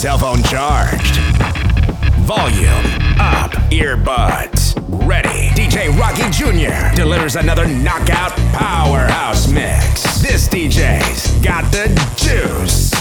cell phone charged. Volume up, earbuds ready. DJ Rocky Jr. delivers another knockout powerhouse mix. This DJ's got the juice.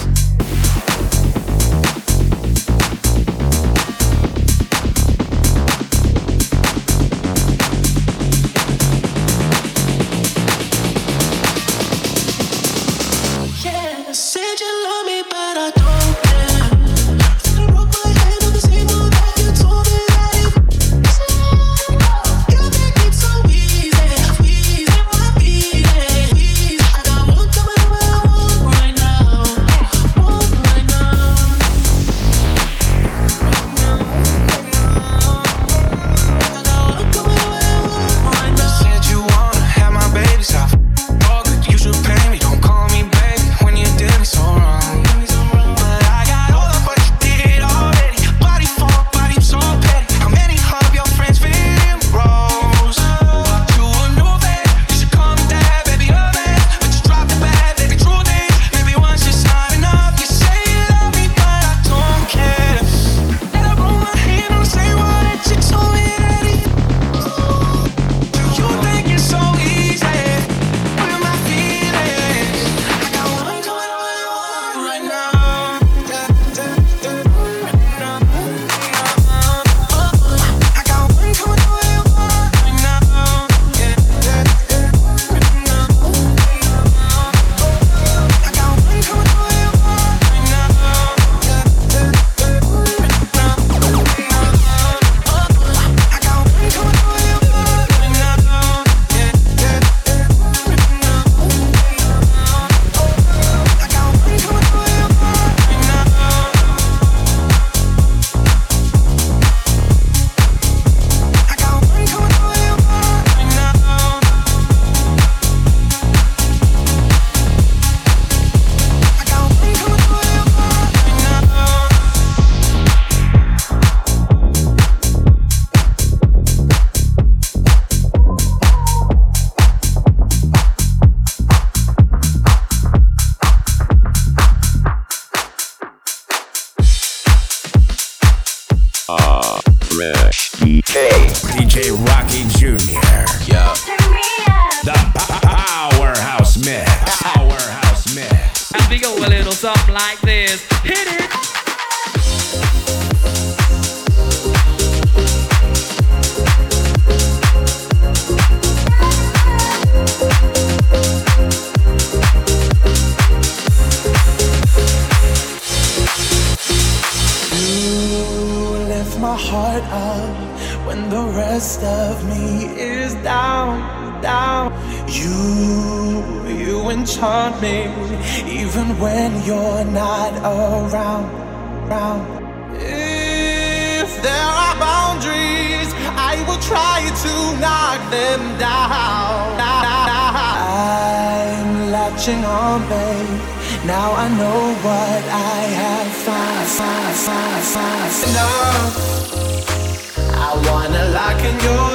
en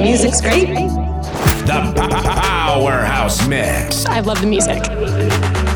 music's great. The Powerhouse Mix. I love the music.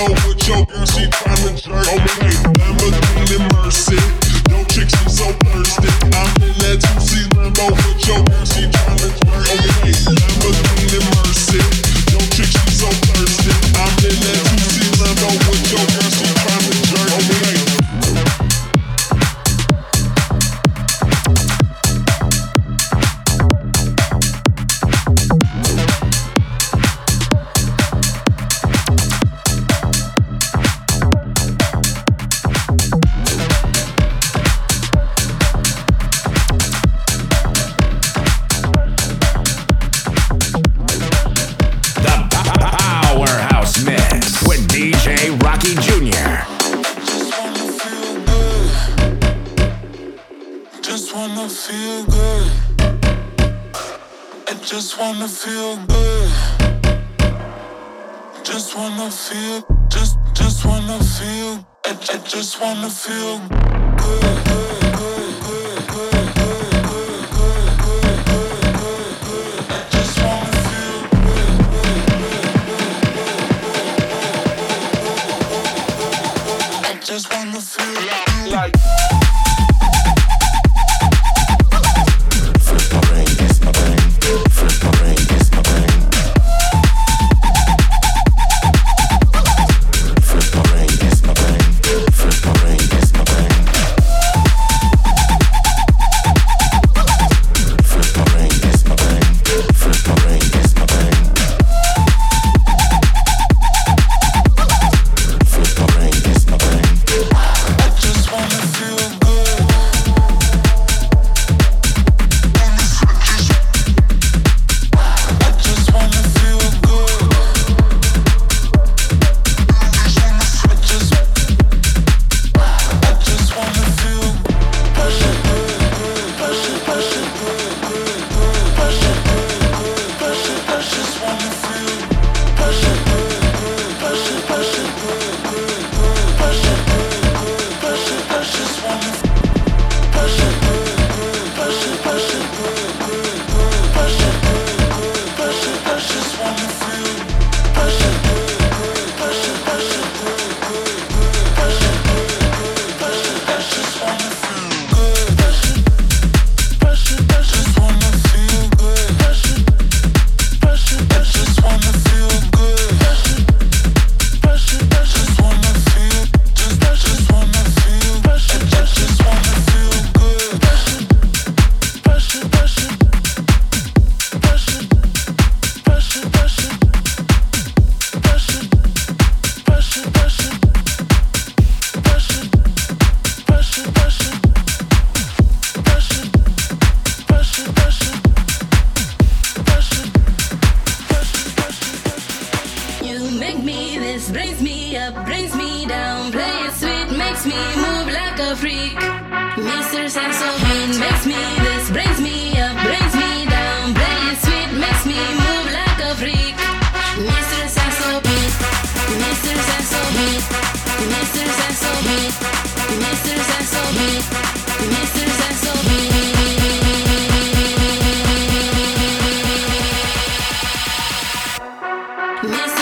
slow with your girl, she tryna jerk. Don't Miss.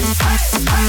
Bye.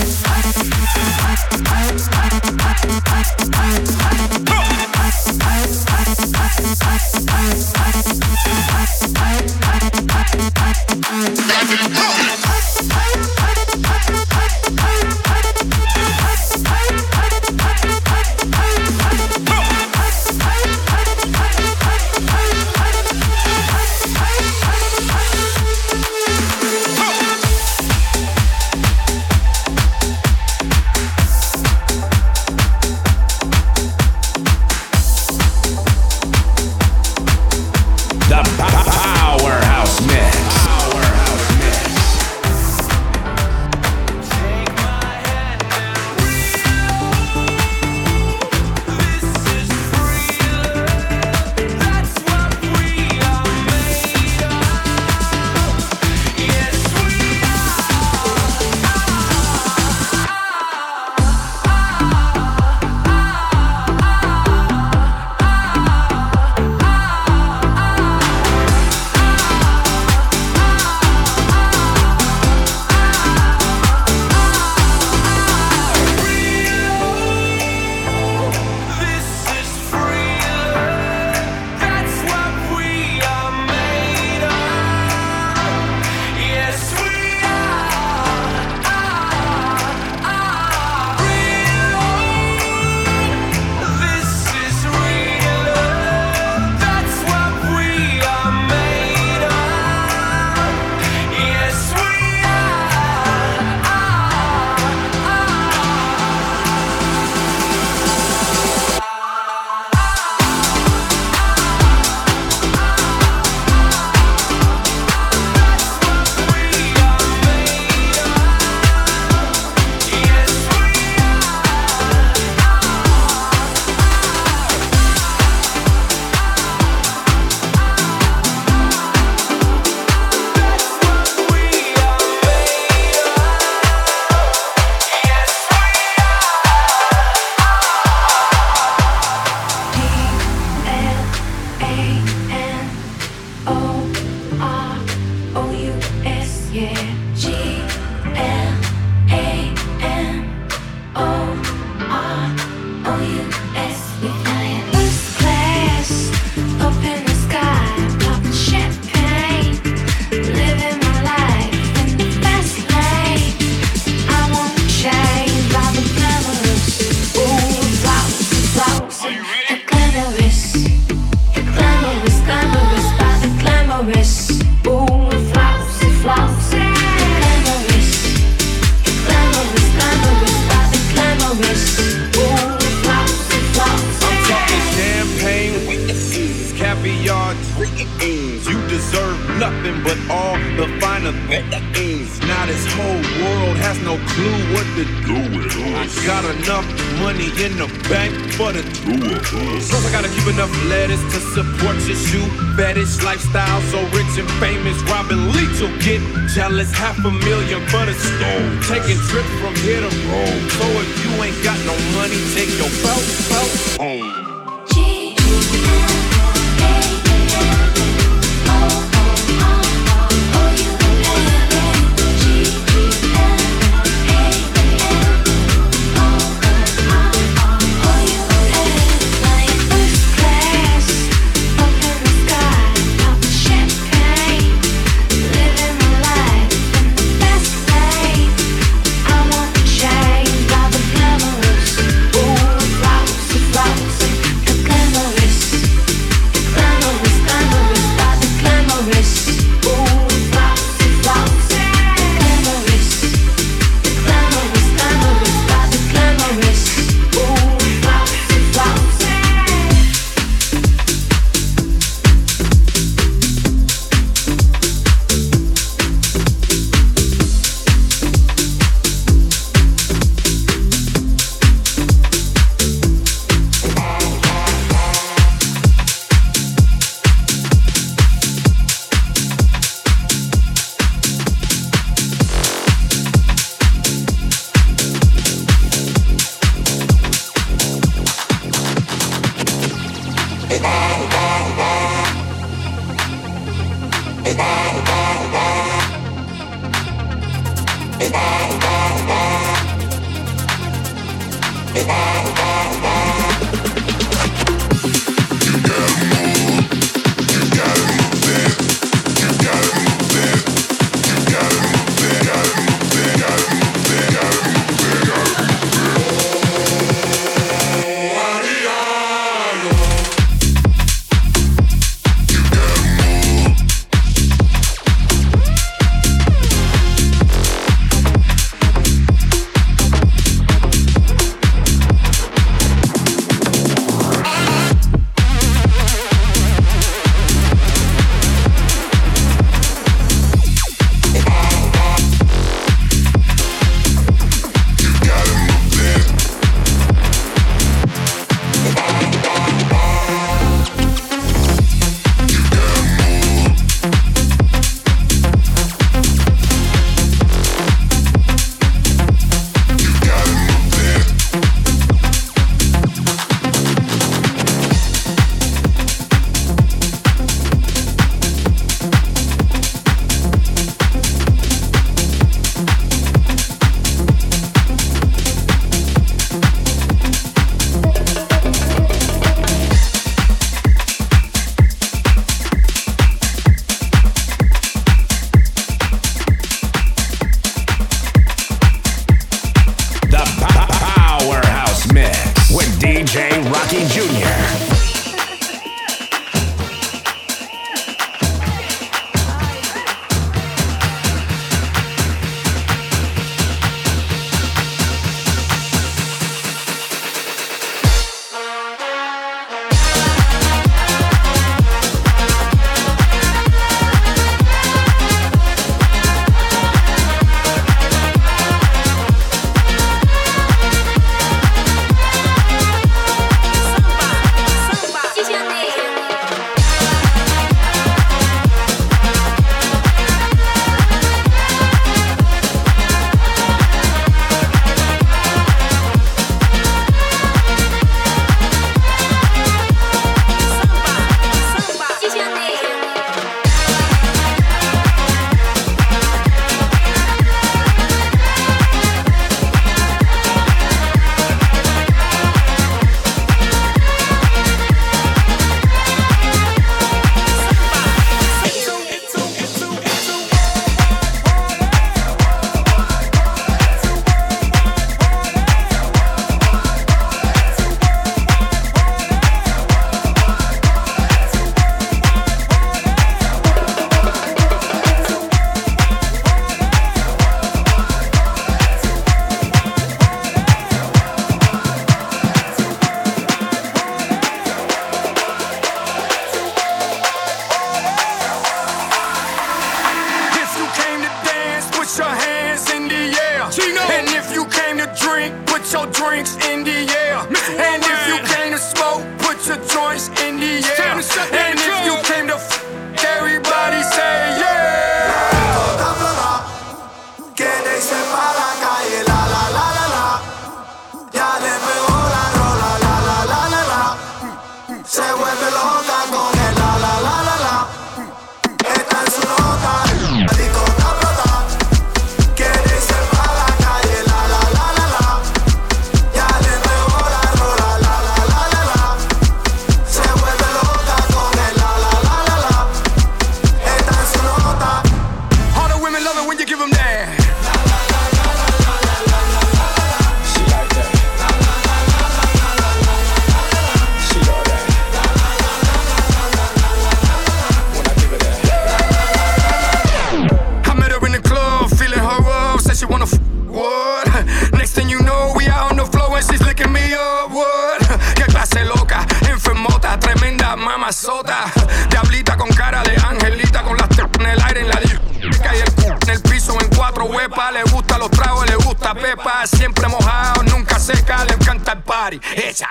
azota. Diablita con cara de angelita, con las en el aire en la discoteca y el en el piso en cuatro huepas. Le gusta los tragos, le gusta pepa. Siempre mojado, nunca seca, le encanta el party. Esa.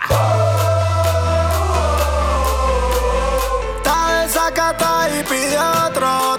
Está desacata y pide otro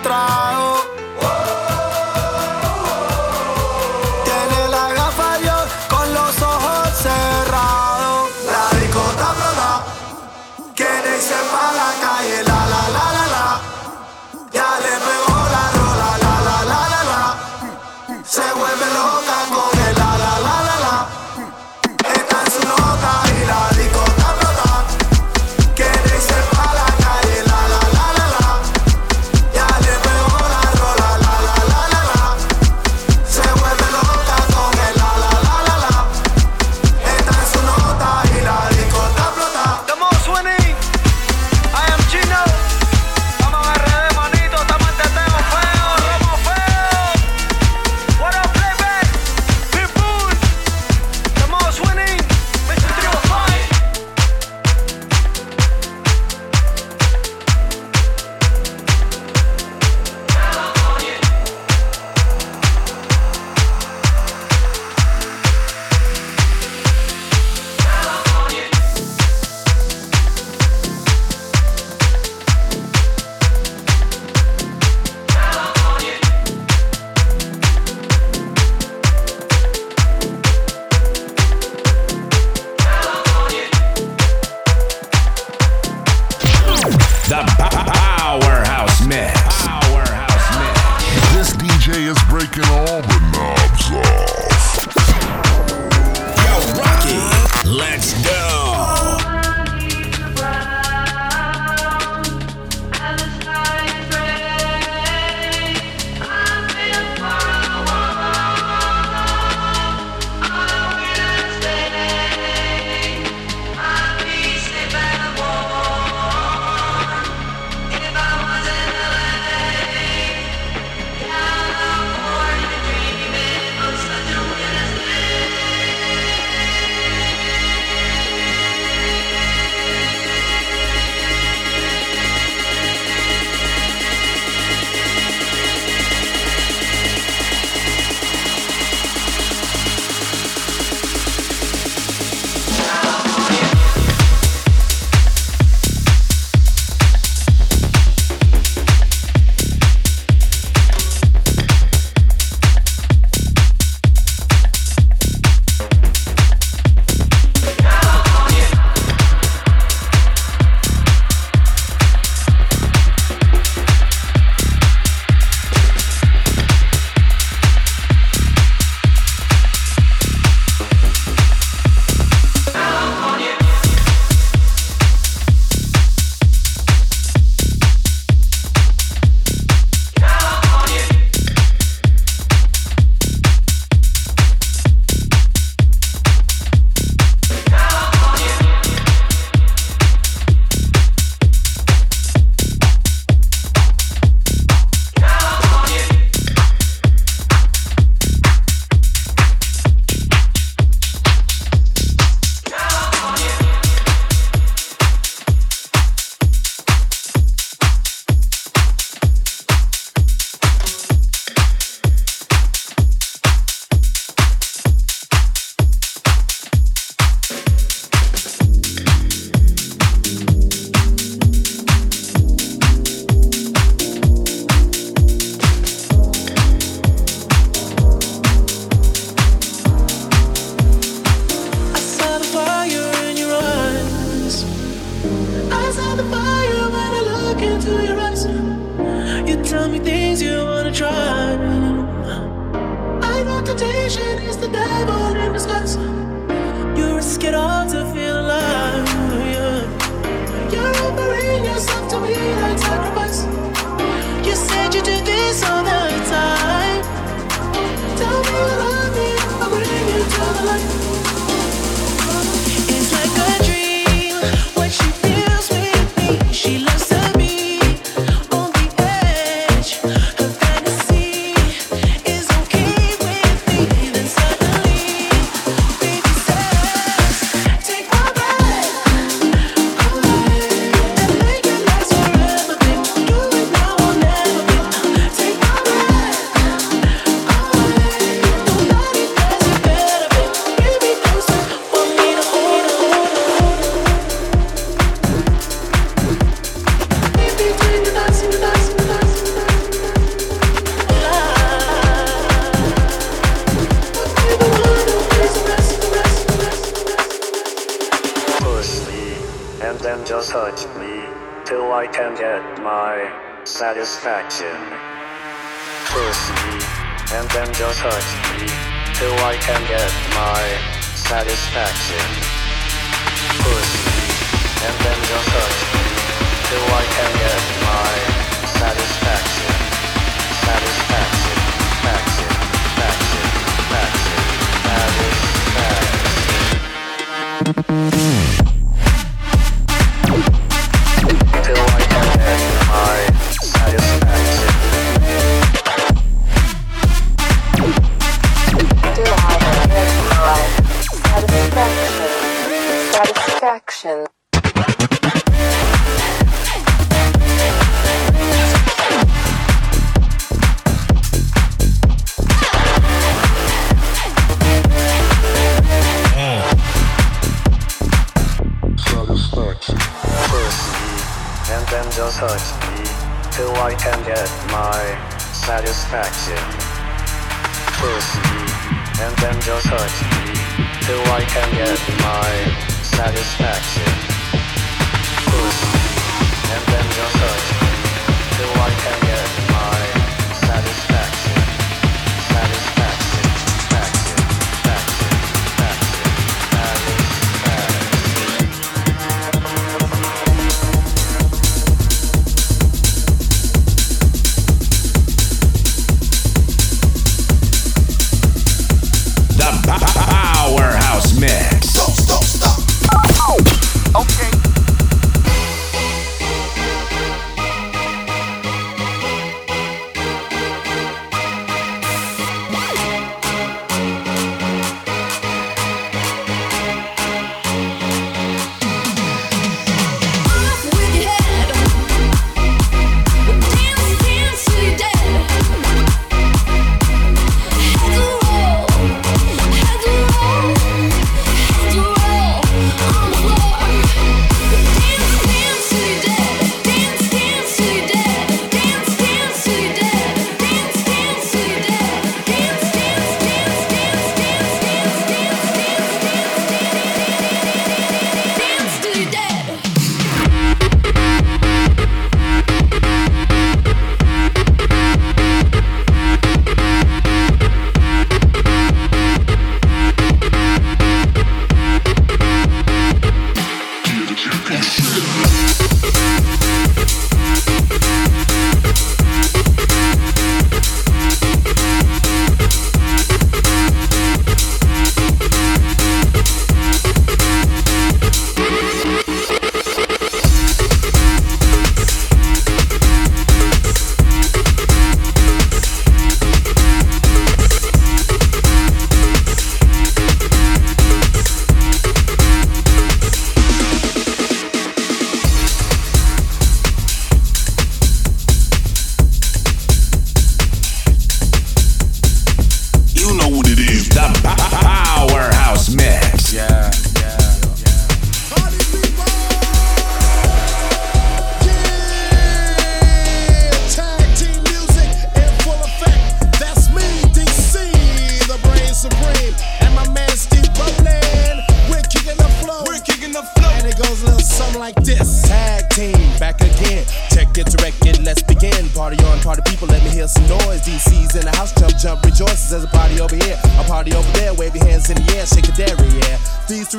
The Powerhouse Mix. Powerhouse Mix. This DJ is breaking all the knobs off. Yo, Rocky, let's go. Just hurt me, till I can get my satisfaction. Push me, and then just hurt me, till I can get my satisfaction. Push me, and then just hurt me, till I can get my satisfaction. Satisfaction, faction, faction, faction, satisfaction.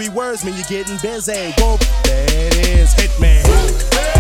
three words mean you're getting busy. Whoa, that is Hitman.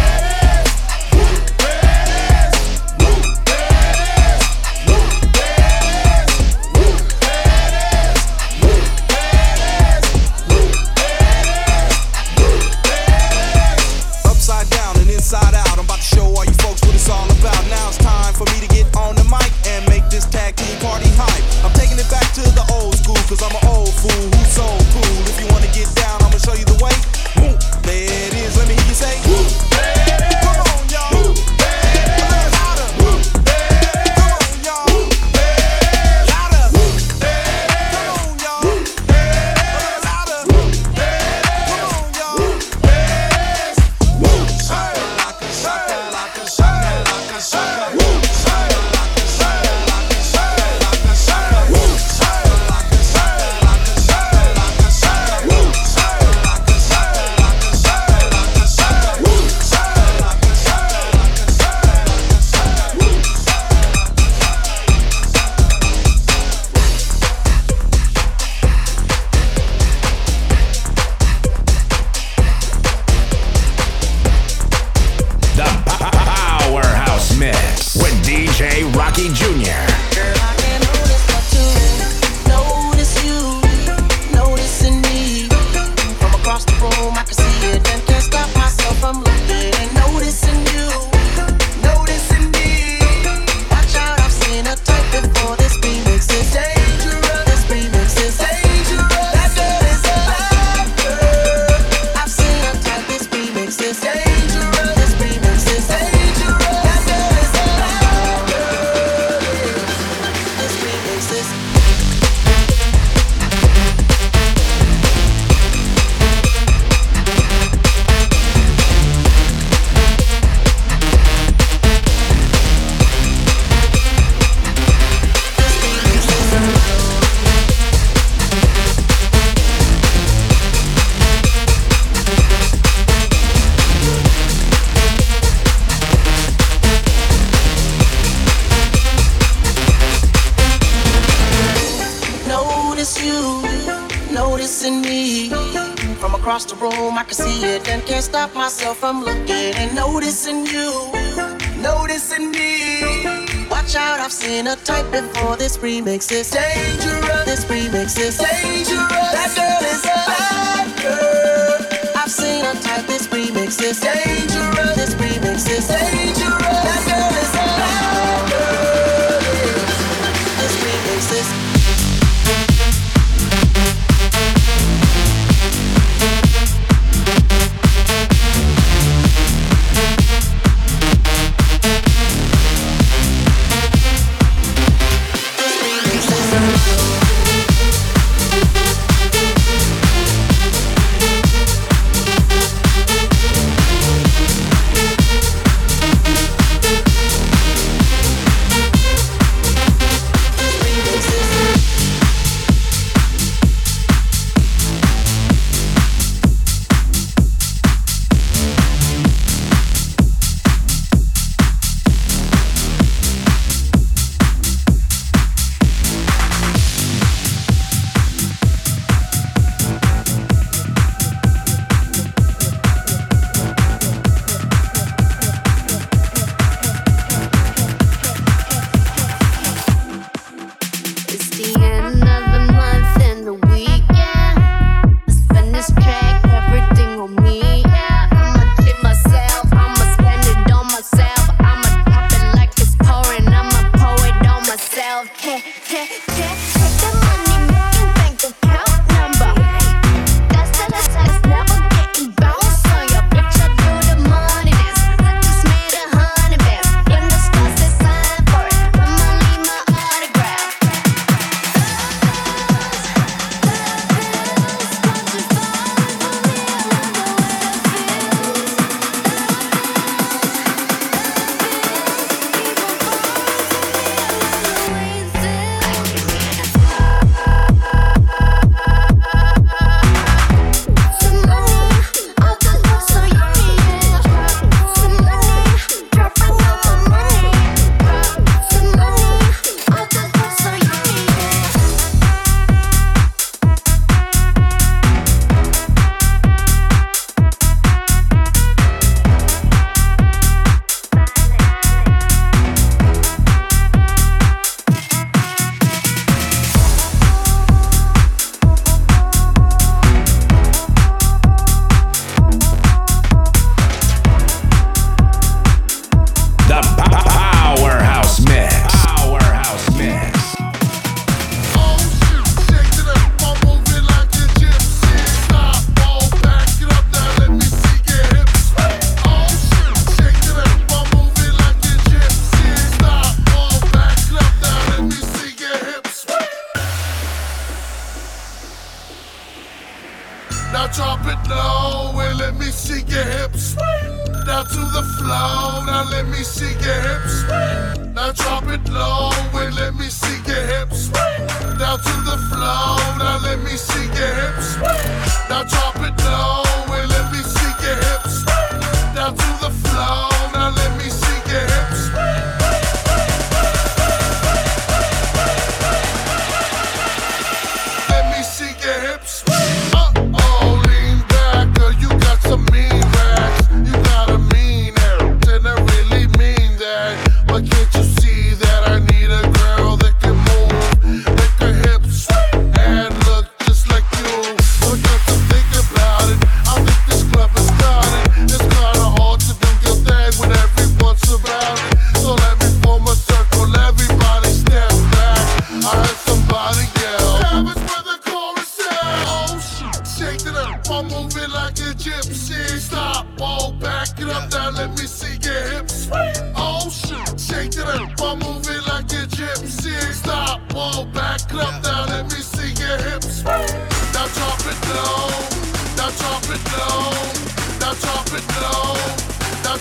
remixes. Change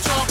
Now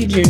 DJ Rocky